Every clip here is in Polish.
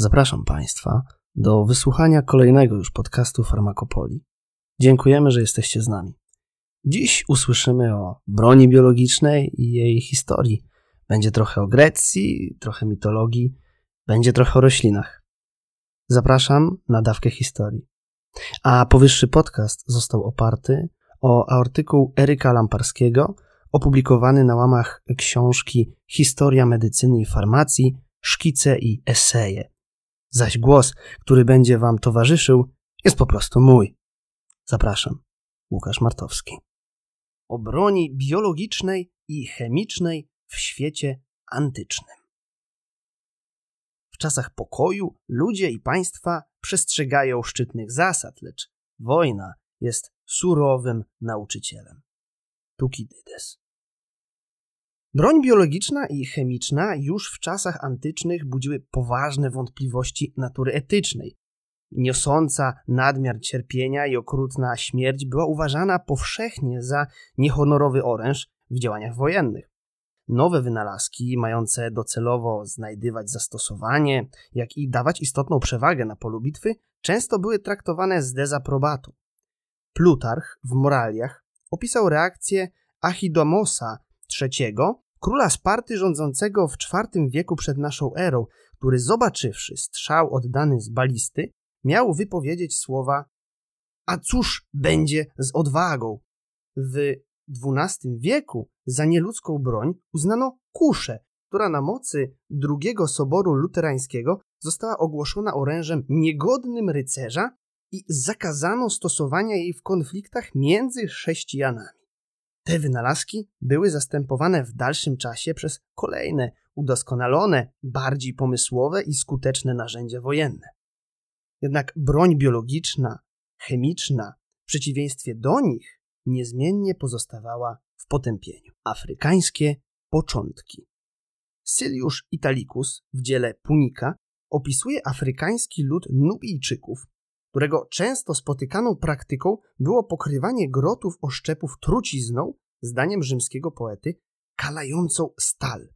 Zapraszam Państwa do wysłuchania kolejnego już podcastu Farmakopolii. Dziękujemy, że jesteście z nami. Dziś usłyszymy o broni biologicznej i jej historii. Będzie trochę o Grecji, trochę mitologii, będzie trochę o roślinach. Zapraszam na dawkę historii. A powyższy podcast został oparty o artykuł Eryka Lamparskiego opublikowany na łamach książki Historia medycyny i farmacji, szkice i eseje. Zaś głos, który będzie Wam towarzyszył, jest po prostu mój. Zapraszam, Łukasz Martowski. O broni biologicznej i chemicznej w świecie antycznym. W czasach pokoju ludzie i państwa przestrzegają szczytnych zasad, lecz wojna jest surowym nauczycielem. Tukidydes. Broń biologiczna i chemiczna już w czasach antycznych budziły poważne wątpliwości natury etycznej. Niosąca nadmiar cierpienia i okrutna śmierć była uważana powszechnie za niehonorowy oręż w działaniach wojennych. Nowe wynalazki, mające docelowo znajdywać zastosowanie, jak i dawać istotną przewagę na polu bitwy, często były traktowane z dezaprobatą. Plutarch w Moraliach opisał reakcję Achidomosa III, króla Sparty rządzącego w IV wieku przed naszą erą, który zobaczywszy strzał oddany z balisty, miał wypowiedzieć słowa a cóż będzie z odwagą? W XII wieku za nieludzką broń uznano kuszę, która na mocy drugiego soboru luterańskiego została ogłoszona orężem niegodnym rycerza i zakazano stosowania jej w konfliktach między chrześcijanami. Te wynalazki były zastępowane w dalszym czasie przez kolejne, udoskonalone, bardziej pomysłowe i skuteczne narzędzia wojenne. Jednak broń biologiczna, chemiczna, w przeciwieństwie do nich, niezmiennie pozostawała w potępieniu. Afrykańskie początki. Syliusz Italicus w dziele Punika opisuje afrykański lud Nubijczyków, którego często spotykaną praktyką było pokrywanie grotów oszczepów trucizną, zdaniem rzymskiego poety, kalającą stal.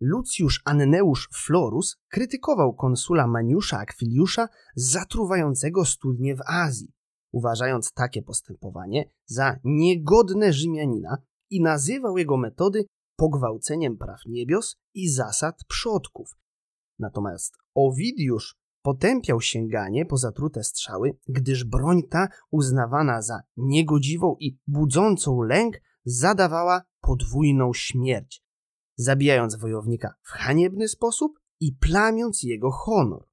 Lucjusz Anneusz Florus krytykował konsula Maniusza Akwiliusza zatruwającego studnie w Azji, uważając takie postępowanie za niegodne Rzymianina i nazywał jego metody pogwałceniem praw niebios i zasad przodków. Natomiast Owidiusz potępiał sięganie po zatrute strzały, gdyż broń ta, uznawana za niegodziwą i budzącą lęk, zadawała podwójną śmierć, zabijając wojownika w haniebny sposób i plamiąc jego honor.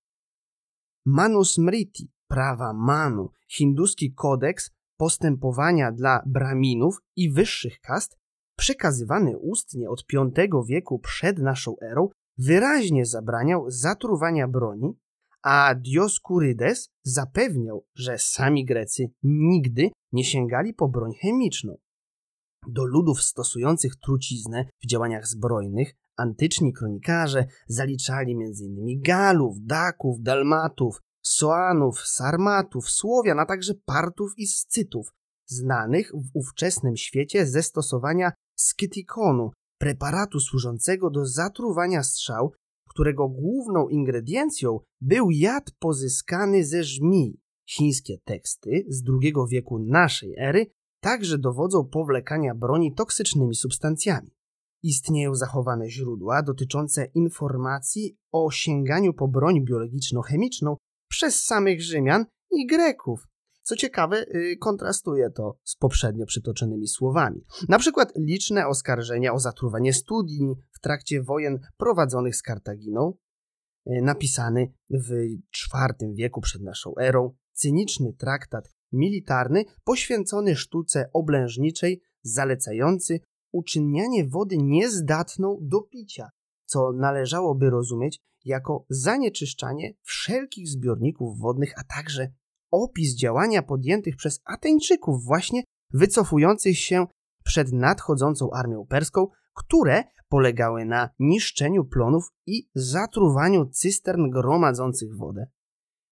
Manusmriti, prawa Manu, hinduski kodeks postępowania dla braminów i wyższych kast, przekazywany ustnie od V wieku przed naszą erą, wyraźnie zabraniał zatruwania broni a Dioskurydes zapewniał, że sami Grecy nigdy nie sięgali po broń chemiczną. Do ludów stosujących truciznę w działaniach zbrojnych antyczni kronikarze zaliczali m.in. Galów, Daków, Dalmatów, Soanów, Sarmatów, Słowian, a także Partów i Scytów, znanych w ówczesnym świecie ze stosowania skytikonu, preparatu służącego do zatruwania strzał którego główną ingrediencją był jad pozyskany ze żmii. Chińskie teksty z II wieku naszej ery także dowodzą powlekania broni toksycznymi substancjami. Istnieją zachowane źródła dotyczące informacji o sięganiu po broń biologiczno-chemiczną przez samych Rzymian i Greków, co ciekawe, y, kontrastuje to z poprzednio przytoczonymi słowami. Na przykład liczne oskarżenia o zatruwanie studni w trakcie wojen prowadzonych z Kartaginą, y, napisany w IV wieku przed naszą erą, cyniczny traktat militarny poświęcony sztuce oblężniczej, zalecający uczynianie wody niezdatną do picia, co należałoby rozumieć jako zanieczyszczanie wszelkich zbiorników wodnych, a także opis działania podjętych przez Ateńczyków, właśnie wycofujących się przed nadchodzącą armią perską, które polegały na niszczeniu plonów i zatruwaniu cystern gromadzących wodę,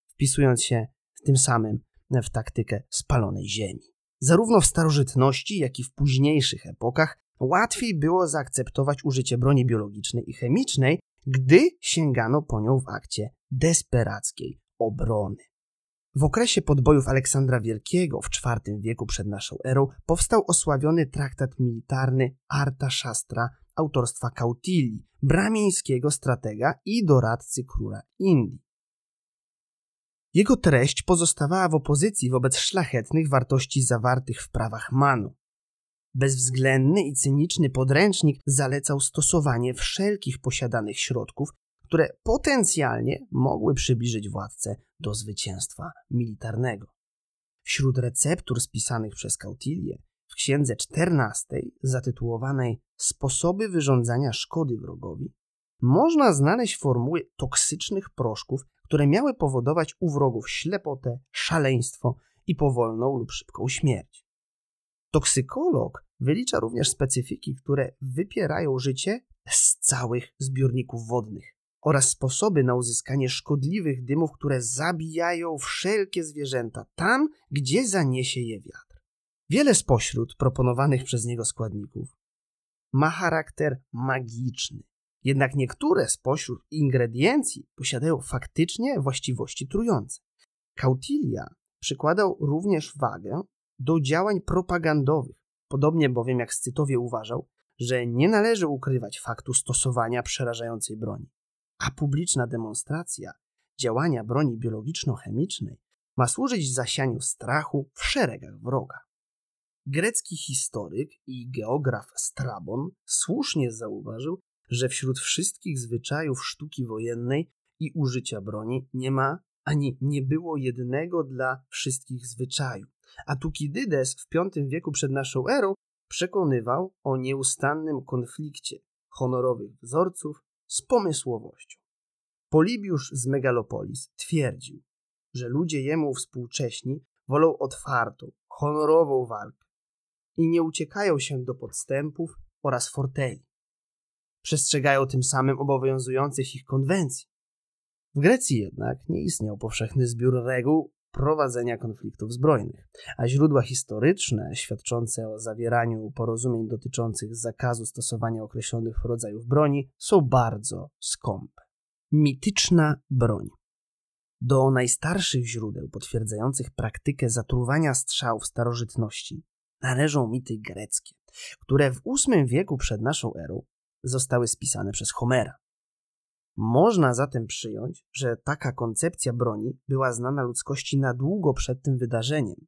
wpisując się tym samym w taktykę spalonej ziemi. Zarówno w starożytności, jak i w późniejszych epokach łatwiej było zaakceptować użycie broni biologicznej i chemicznej gdy sięgano po nią w akcie desperackiej obrony. W okresie podbojów Aleksandra Wielkiego w IV wieku przed naszą erą powstał osławiony traktat militarny Arta Shastra autorstwa Kautilli, bramińskiego stratega i doradcy króla Indii. Jego treść pozostawała w opozycji wobec szlachetnych wartości zawartych w prawach Manu. Bezwzględny i cyniczny podręcznik zalecał stosowanie wszelkich posiadanych środków, które potencjalnie mogły przybliżyć władcę do zwycięstwa militarnego. Wśród receptur spisanych przez Kautilię w księdze XIV zatytułowanej Sposoby wyrządzania szkody wrogowi można znaleźć formuły toksycznych proszków, które miały powodować u wrogów ślepotę, szaleństwo i powolną lub szybką śmierć. Toksykolog wylicza również specyfiki, które wypierają życie z całych zbiorników wodnych oraz sposoby na uzyskanie szkodliwych dymów, które zabijają wszelkie zwierzęta tam, gdzie zaniesie je wiatr. Wiele spośród proponowanych przez niego składników ma charakter magiczny, jednak niektóre spośród ingrediencji posiadają faktycznie właściwości trujące. Kautilia przykładał również wagę do działań propagandowych, podobnie bowiem jak Scytowie uważał, że nie należy ukrywać faktu stosowania przerażającej broni, a publiczna demonstracja działania broni biologiczno-chemicznej ma służyć zasianiu strachu w szeregach wroga. Grecki historyk i geograf Strabon słusznie zauważył, że wśród wszystkich zwyczajów sztuki wojennej i użycia broni nie ma ani nie było jednego dla wszystkich zwyczaju. A Tukidydes w V wieku przed naszą erą przekonywał o nieustannym konflikcie honorowych wzorców z pomysłowością. Polibiusz z Megalopolis twierdził, że ludzie jemu współcześni wolą otwartą, honorową walkę i nie uciekają się do podstępów oraz forteli. Przestrzegają tym samym obowiązujących ich konwencji. W Grecji jednak nie istniał powszechny zbiór reguł prowadzenia konfliktów zbrojnych, a źródła historyczne świadczące o zawieraniu porozumień dotyczących zakazu stosowania określonych rodzajów broni są bardzo skąpe. Mityczna broń. Do najstarszych źródeł potwierdzających praktykę zatruwania strzał w starożytności należą mity greckie, które w VIII wieku przed naszą erą zostały spisane przez Homera. Można zatem przyjąć, że taka koncepcja broni była znana ludzkości na długo przed tym wydarzeniem,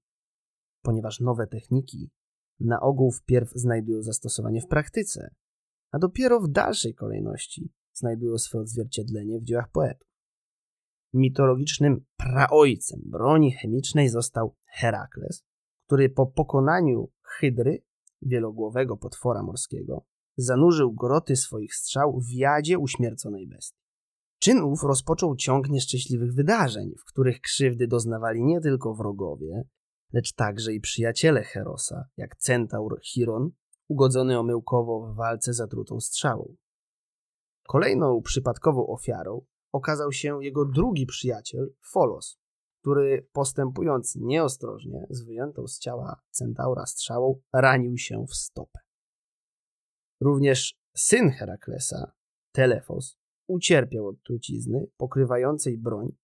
ponieważ nowe techniki na ogół wpierw znajdują zastosowanie w praktyce, a dopiero w dalszej kolejności znajdują swoje odzwierciedlenie w dziełach poetów. Mitologicznym praojcem broni chemicznej został Herakles, który po pokonaniu Hydry, wielogłowego potwora morskiego, zanurzył groty swoich strzał w jadzie uśmierconej bestii. Czyn ów rozpoczął ciąg nieszczęśliwych wydarzeń, w których krzywdy doznawali nie tylko wrogowie, lecz także i przyjaciele Herosa, jak centaur Chiron, ugodzony omyłkowo w walce zatrutą strzałą. Kolejną przypadkową ofiarą okazał się jego drugi przyjaciel, Folos, który postępując nieostrożnie z wyjętą z ciała centaura strzałą ranił się w stopę. Również syn Heraklesa, Telefos, ucierpiał od trucizny pokrywającej broń.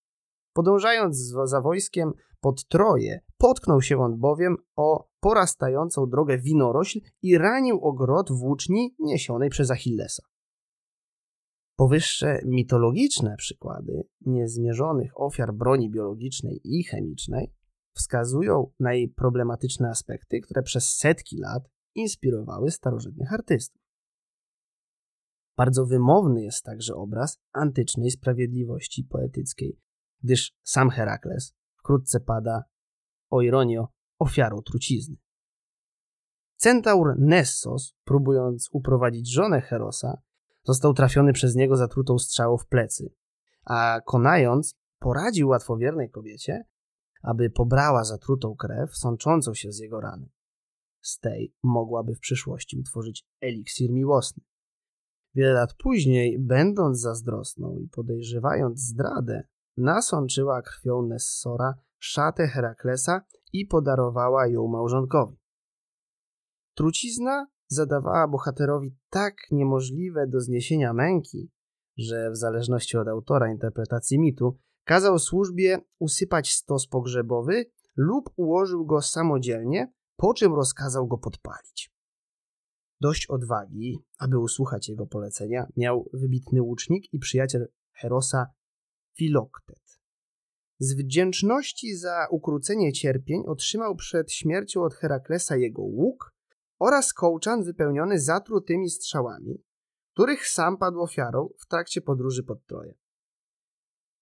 Podążając za wojskiem pod Troje, potknął się on bowiem o porastającą drogę winorośl i ranił ogrot włóczni niesionej przez Achillesa. Powyższe mitologiczne przykłady niezmierzonych ofiar broni biologicznej i chemicznej wskazują na jej problematyczne aspekty, które przez setki lat inspirowały starożytnych artystów. Bardzo wymowny jest także obraz antycznej sprawiedliwości poetyckiej, gdyż sam Herakles wkrótce pada, o ironio, ofiarą trucizny. Centaur Nessos, próbując uprowadzić żonę Herosa, został trafiony przez niego zatrutą strzałą w plecy, a konając poradził łatwowiernej kobiecie, aby pobrała zatrutą krew sączącą się z jego rany. Z tej mogłaby w przyszłości utworzyć eliksir miłosny. Wiele lat później, będąc zazdrosną i podejrzewając zdradę, nasączyła krwią Nessora szatę Heraklesa i podarowała ją małżonkowi. Trucizna zadawała bohaterowi tak niemożliwe do zniesienia męki, że w zależności od autora interpretacji mitu kazał służbie usypać stos pogrzebowy lub ułożył go samodzielnie, po czym rozkazał go podpalić. Dość odwagi, aby usłuchać jego polecenia, miał wybitny łucznik i przyjaciel Herosa Filoktet. Z wdzięczności za ukrócenie cierpień otrzymał przed śmiercią od Heraklesa jego łuk oraz kołczan wypełniony zatrutymi strzałami, których sam padł ofiarą w trakcie podróży pod Troję.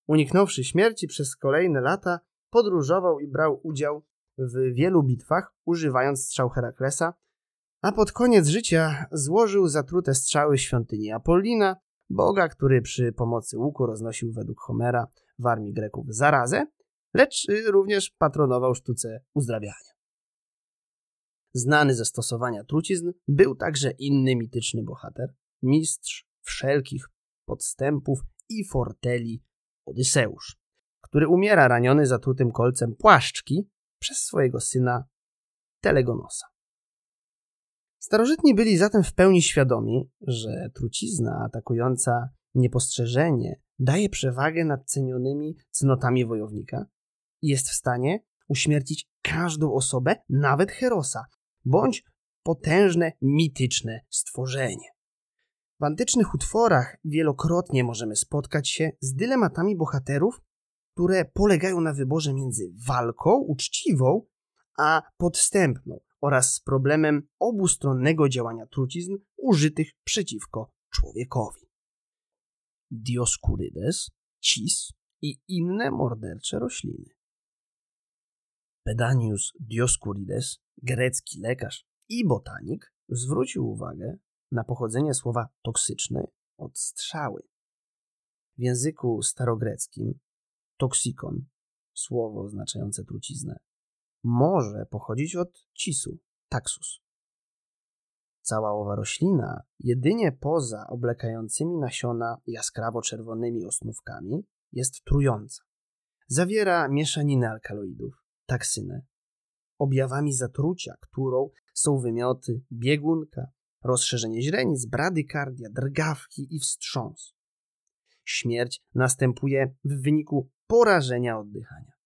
Uniknąwszy śmierci przez kolejne lata, podróżował i brał udział w wielu bitwach, używając strzał Heraklesa, a pod koniec życia złożył zatrute strzały świątyni Apollina, boga, który przy pomocy łuku roznosił według Homera w armii Greków zarazę, lecz również patronował sztuce uzdrawiania. Znany ze stosowania trucizn był także inny mityczny bohater, mistrz wszelkich podstępów i forteli Odyseusz, który umiera raniony zatrutym kolcem płaszczki przez swojego syna Telegonosa. Starożytni byli zatem w pełni świadomi, że trucizna atakująca niepostrzeżenie daje przewagę nad cenionymi cnotami wojownika i jest w stanie uśmiercić każdą osobę, nawet Herosa, bądź potężne, mityczne stworzenie. W antycznych utworach wielokrotnie możemy spotkać się z dylematami bohaterów, które polegają na wyborze między walką uczciwą a podstępną oraz z problemem obustronnego działania trucizn użytych przeciwko człowiekowi. Dioskurydes, cis i inne mordercze rośliny. Pedanius Dioscurides, grecki lekarz i botanik, zwrócił uwagę na pochodzenie słowa toksyczny od strzały. W języku starogreckim toksikon, słowo oznaczające truciznę, może pochodzić od cisu, taxus. Cała owa roślina, jedynie poza oblekającymi nasiona jaskrawo-czerwonymi osnówkami, jest trująca. Zawiera mieszaninę alkaloidów, taksynę. Objawami zatrucia, którą są wymioty, biegunka, rozszerzenie źrenic, bradykardia, drgawki i wstrząs. Śmierć następuje w wyniku porażenia oddychania.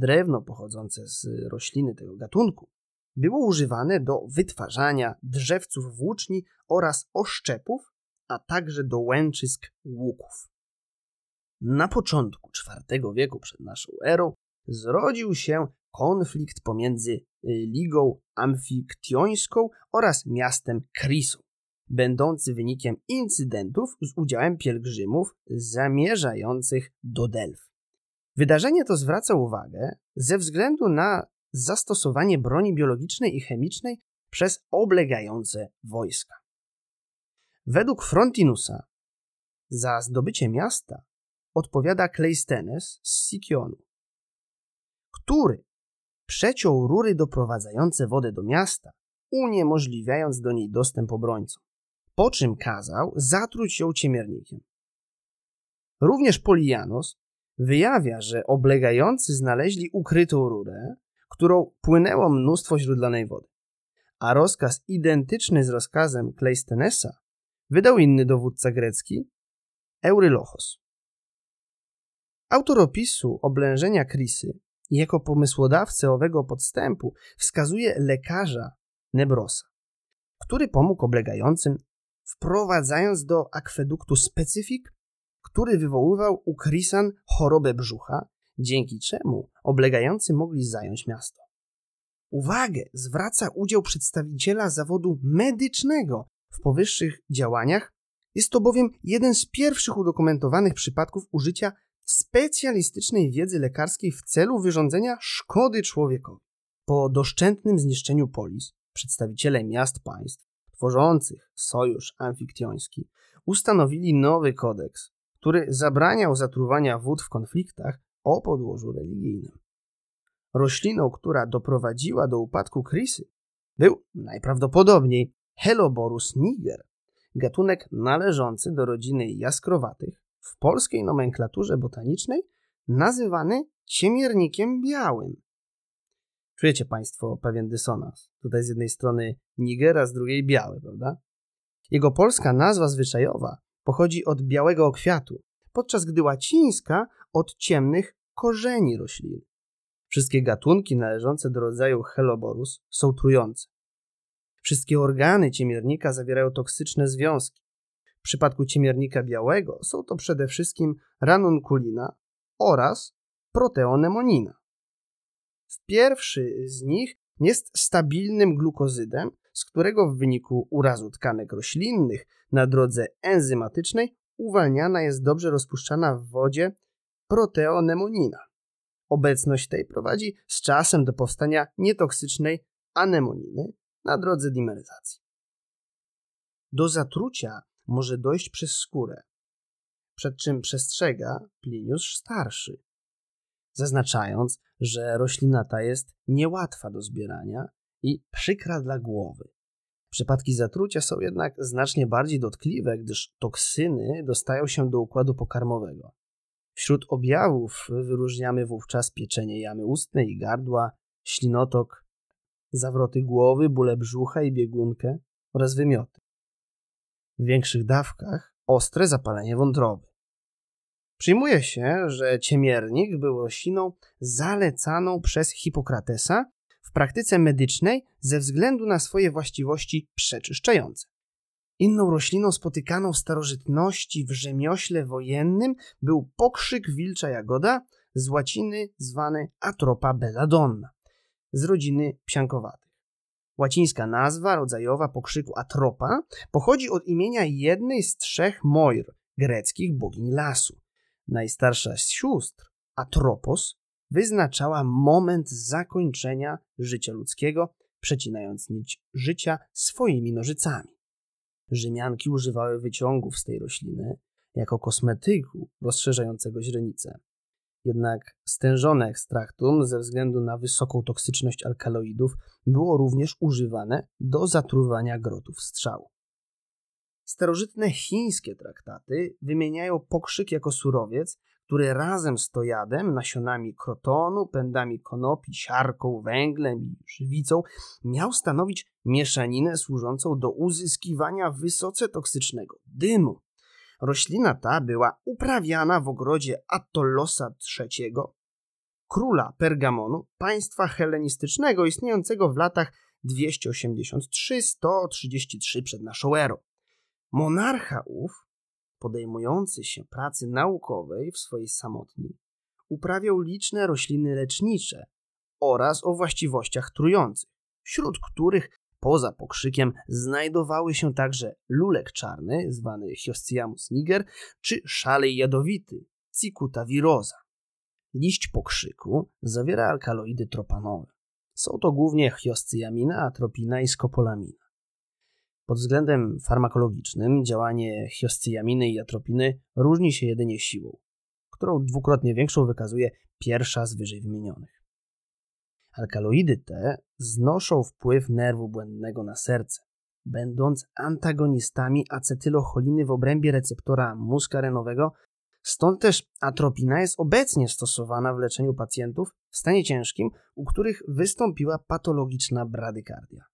Drewno pochodzące z rośliny tego gatunku było używane do wytwarzania drzewców włóczni oraz oszczepów, a także do łęczysk łuków. Na początku IV wieku przed naszą erą zrodził się konflikt pomiędzy y, Ligą Amfiktionską oraz miastem Krisą, będący wynikiem incydentów z udziałem pielgrzymów zamierzających do Delf. Wydarzenie to zwraca uwagę ze względu na zastosowanie broni biologicznej i chemicznej przez oblegające wojska. Według Frontinusa za zdobycie miasta odpowiada Kleistenes z Sikionu, który przeciął rury doprowadzające wodę do miasta, uniemożliwiając do niej dostęp obrońcom, po czym kazał zatruć ją ciemiernikiem. Również Polianos wyjawia, że oblegający znaleźli ukrytą rurę, którą płynęło mnóstwo źródlanej wody, a rozkaz identyczny z rozkazem Kleistenesa wydał inny dowódca grecki, Eurylochos. Autor opisu oblężenia Krisy jako pomysłodawcę owego podstępu wskazuje lekarza Nebrosa, który pomógł oblegającym, wprowadzając do akweduktu specyfik, który wywoływał u Krisan chorobę brzucha, dzięki czemu oblegający mogli zająć miasto. Uwagę zwraca udział przedstawiciela zawodu medycznego w powyższych działaniach. Jest to bowiem jeden z pierwszych udokumentowanych przypadków użycia specjalistycznej wiedzy lekarskiej w celu wyrządzenia szkody człowiekowi. Po doszczętnym zniszczeniu polis, przedstawiciele miast państw tworzących sojusz amfiktionski ustanowili nowy kodeks, który zabraniał zatruwania wód w konfliktach o podłożu religijnym. Rośliną, która doprowadziła do upadku Krisy, był najprawdopodobniej Heloborus niger, gatunek należący do rodziny jaskrowatych, w polskiej nomenklaturze botanicznej nazywany ciemiernikiem białym. Czujecie Państwo pewien dysonans. Tutaj z jednej strony Nigera, z drugiej biały, prawda? Jego polska nazwa zwyczajowa pochodzi od białego kwiatu, podczas gdy łacińska od ciemnych korzeni rośliny. Wszystkie gatunki należące do rodzaju Helloborus są trujące. Wszystkie organy ciemiernika zawierają toksyczne związki. W przypadku ciemiernika białego są to przede wszystkim ranunculina oraz proteonemonina. W pierwszy z nich jest stabilnym glukozydem, z którego w wyniku urazu tkanek roślinnych na drodze enzymatycznej uwalniana jest dobrze rozpuszczana w wodzie proteonemonina. Obecność tej prowadzi z czasem do powstania nietoksycznej anemoniny na drodze dimeryzacji. Do zatrucia może dojść przez skórę, przed czym przestrzega Pliniusz Starszy, zaznaczając, że roślina ta jest niełatwa do zbierania i przykra dla głowy. Przypadki zatrucia są jednak znacznie bardziej dotkliwe, gdyż toksyny dostają się do układu pokarmowego. Wśród objawów wyróżniamy wówczas pieczenie jamy ustnej i gardła, ślinotok, zawroty głowy, bóle brzucha i biegunkę oraz wymioty. W większych dawkach ostre zapalenie wątroby. Przyjmuje się, że ciemiernik był rośliną zalecaną przez Hipokratesa w praktyce medycznej ze względu na swoje właściwości przeczyszczające. Inną rośliną spotykaną w starożytności w rzemiośle wojennym był pokrzyk wilcza jagoda z łaciny zwany Atropa belladonna z rodziny psiankowatych. Łacińska nazwa rodzajowa pokrzyku Atropa pochodzi od imienia jednej z trzech Moir, greckich bogiń lasu. Najstarsza z sióstr, Atropos, wyznaczała moment zakończenia życia ludzkiego, przecinając nić życia swoimi nożycami. Rzymianki używały wyciągów z tej rośliny jako kosmetyku rozszerzającego źrenicę. Jednak stężone ekstraktum ze względu na wysoką toksyczność alkaloidów było również używane do zatruwania grotów strzału. Starożytne chińskie traktaty wymieniają pokrzyk jako surowiec, który razem z tojadem, nasionami krotonu, pędami konopi, siarką, węglem i żywicą miał stanowić mieszaninę służącą do uzyskiwania wysoce toksycznego dymu. Roślina ta była uprawiana w ogrodzie Atolosa III, króla Pergamonu, państwa helenistycznego istniejącego w latach 283-133 przed naszą erą. Monarcha ów, podejmujący się pracy naukowej w swojej samotni, uprawiał liczne rośliny lecznicze oraz o właściwościach trujących, wśród których poza pokrzykiem znajdowały się także lulek czarny, zwany Hioscyamus niger, czy szalej jadowity, Cicuta virosa. Liść pokrzyku zawiera alkaloidy tropanowe. Są to głównie hioscyamina, atropina i skopolamina. Pod względem farmakologicznym działanie hioscyaminy i atropiny różni się jedynie siłą, którą dwukrotnie większą wykazuje pierwsza z wyżej wymienionych. Alkaloidy te znoszą wpływ nerwu błędnego na serce, będąc antagonistami acetylocholiny w obrębie receptora muskarenowego, stąd też atropina jest obecnie stosowana w leczeniu pacjentów w stanie ciężkim, u których wystąpiła patologiczna bradykardia.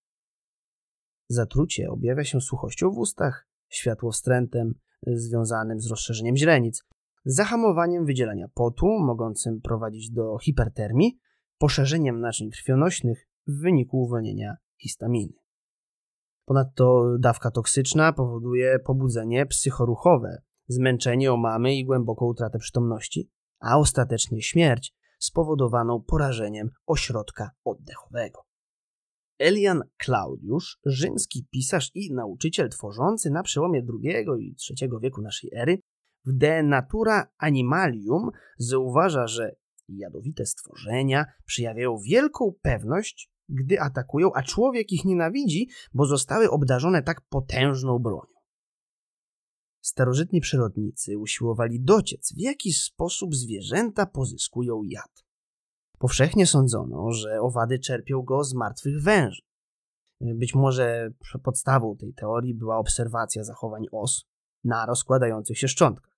Zatrucie objawia się suchością w ustach, światłowstrętem związanym z rozszerzeniem źrenic, zahamowaniem wydzielania potu, mogącym prowadzić do hipertermii, poszerzeniem naczyń krwionośnych w wyniku uwolnienia histaminy. Ponadto dawka toksyczna powoduje pobudzenie psychoruchowe, zmęczenie omamy i głęboką utratę przytomności, a ostatecznie śmierć spowodowaną porażeniem ośrodka oddechowego. Elian Claudiusz, rzymski pisarz i nauczyciel tworzący na przełomie II i III wieku naszej ery, w De Natura Animalium zauważa, że jadowite stworzenia przejawiają wielką pewność, gdy atakują, a człowiek ich nienawidzi, bo zostały obdarzone tak potężną bronią. Starożytni przyrodnicy usiłowali dociec, w jaki sposób zwierzęta pozyskują jad. Powszechnie sądzono, że owady czerpią go z martwych węży. Być może podstawą tej teorii była obserwacja zachowań os na rozkładających się szczątkach.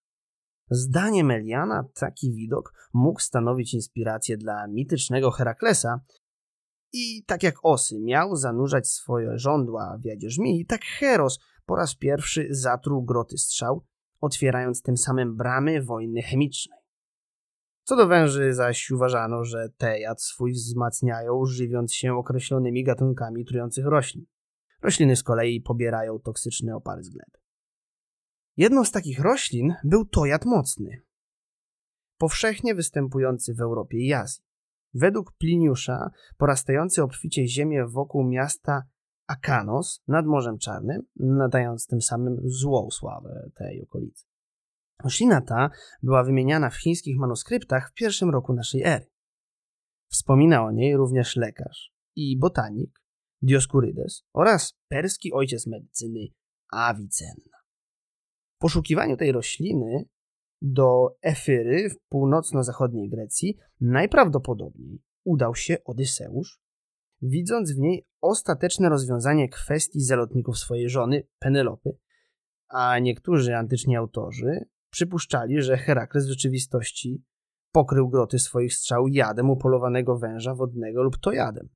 Zdaniem Eliana taki widok mógł stanowić inspirację dla mitycznego Heraklesa i tak jak osy miał zanurzać swoje żądła w jadzie żmii, tak Heros po raz pierwszy zatruł groty strzał, otwierając tym samym bramy wojny chemicznej. Co do węży zaś uważano, że te jad swój wzmacniają, żywiąc się określonymi gatunkami trujących roślin. Rośliny z kolei pobierają toksyczne opary z gleby. Jedną z takich roślin był tojad mocny, powszechnie występujący w Europie i Azji. Według Pliniusza, porastający obficie ziemię wokół miasta Akanos nad Morzem Czarnym, nadając tym samym złą sławę tej okolicy. Roślina ta była wymieniana w chińskich manuskryptach w pierwszym roku naszej ery. Wspomina o niej również lekarz i botanik Dioscurides oraz perski ojciec medycyny Avicenna. W poszukiwaniu tej rośliny do Efyry w północno-zachodniej Grecji najprawdopodobniej udał się Odyseusz, widząc w niej ostateczne rozwiązanie kwestii zalotników swojej żony Penelopy, a niektórzy antyczni autorzy przypuszczali, że Herakles w rzeczywistości pokrył groty swoich strzał jadem upolowanego węża wodnego lub to jadem.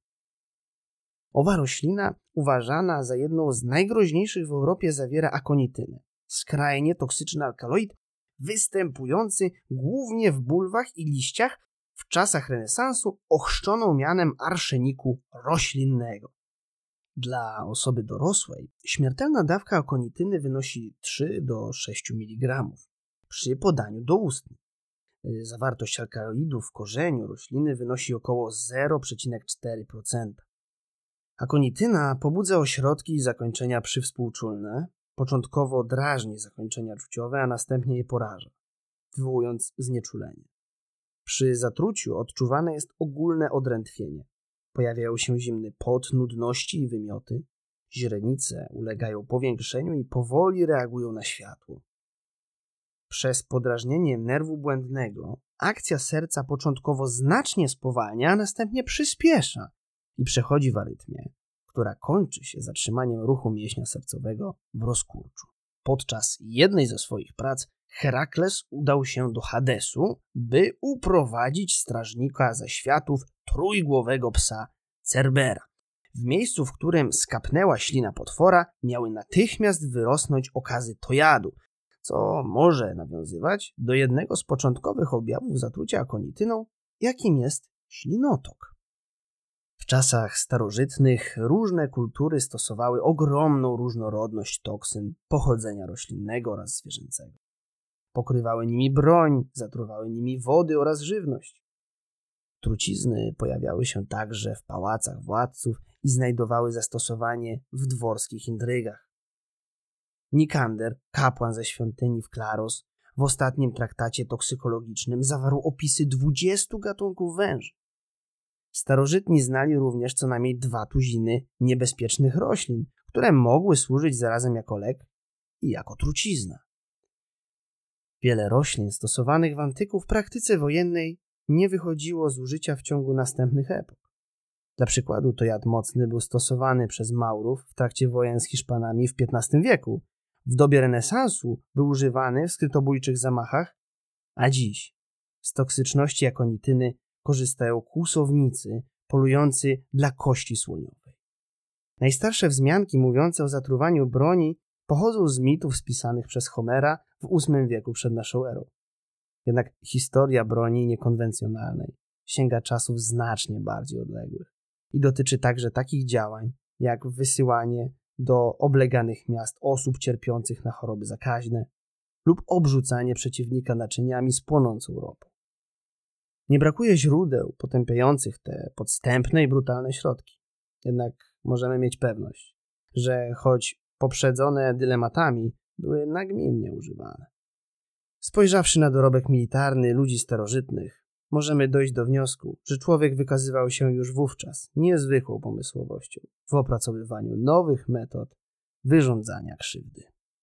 Owa roślina, uważana za jedną z najgroźniejszych w Europie, zawiera akonitynę, skrajnie toksyczny alkaloid, występujący głównie w bulwach i liściach w czasach renesansu ochrzczoną mianem arszeniku roślinnego. Dla osoby dorosłej śmiertelna dawka akonityny wynosi 3 do 6 mg przy podaniu do ust. Zawartość alkaloidów w korzeniu rośliny wynosi około 0,4%. Akonityna pobudza ośrodki zakończenia przywspółczulne, początkowo drażni zakończenia czuciowe, a następnie je poraża, wywołując znieczulenie. Przy zatruciu odczuwane jest ogólne odrętwienie. Pojawiają się zimny pot, nudności i wymioty. Źrenice ulegają powiększeniu i powoli reagują na światło. Przez podrażnienie nerwu błędnego akcja serca początkowo znacznie spowalnia, a następnie przyspiesza i przechodzi w arytmię, która kończy się zatrzymaniem ruchu mięśnia sercowego w rozkurczu. Podczas jednej ze swoich prac Herakles udał się do Hadesu, by uprowadzić strażnika ze światów trójgłowego psa Cerbera. W miejscu, w którym skapnęła ślina potwora, miały natychmiast wyrosnąć okazy tojadu, co może nawiązywać do jednego z początkowych objawów zatrucia akonityną, jakim jest ślinotok. W czasach starożytnych różne kultury stosowały ogromną różnorodność toksyn pochodzenia roślinnego oraz zwierzęcego. Pokrywały nimi broń, zatruwały nimi wody oraz żywność. Trucizny pojawiały się także w pałacach władców i znajdowały zastosowanie w dworskich intrygach. Nikander, kapłan ze świątyni w Klaros, w ostatnim traktacie toksykologicznym zawarł opisy 20 gatunków węży. Starożytni znali również co najmniej dwa tuziny niebezpiecznych roślin, które mogły służyć zarazem jako lek i jako trucizna. Wiele roślin stosowanych w antyku w praktyce wojennej nie wychodziło z użycia w ciągu następnych epok. Dla przykładu to jad mocny był stosowany przez Maurów w trakcie wojen z Hiszpanami w XV wieku. W dobie renesansu był używany w skrytobójczych zamachach, a dziś z toksyczności akonityny korzystają kłusownicy polujący dla kości słoniowej. Najstarsze wzmianki mówiące o zatruwaniu broni pochodzą z mitów spisanych przez Homera w VIII wieku przed naszą erą. Jednak historia broni niekonwencjonalnej sięga czasów znacznie bardziej odległych i dotyczy także takich działań jak wysyłanie do obleganych miast osób cierpiących na choroby zakaźne lub obrzucanie przeciwnika naczyniami z płonącą ropą. Nie brakuje źródeł potępiających te podstępne i brutalne środki. Jednak możemy mieć pewność, że choć poprzedzone dylematami, były nagminnie używane. Spojrzawszy na dorobek militarny ludzi starożytnych, możemy dojść do wniosku, że człowiek wykazywał się już wówczas niezwykłą pomysłowością w opracowywaniu nowych metod wyrządzania krzywdy.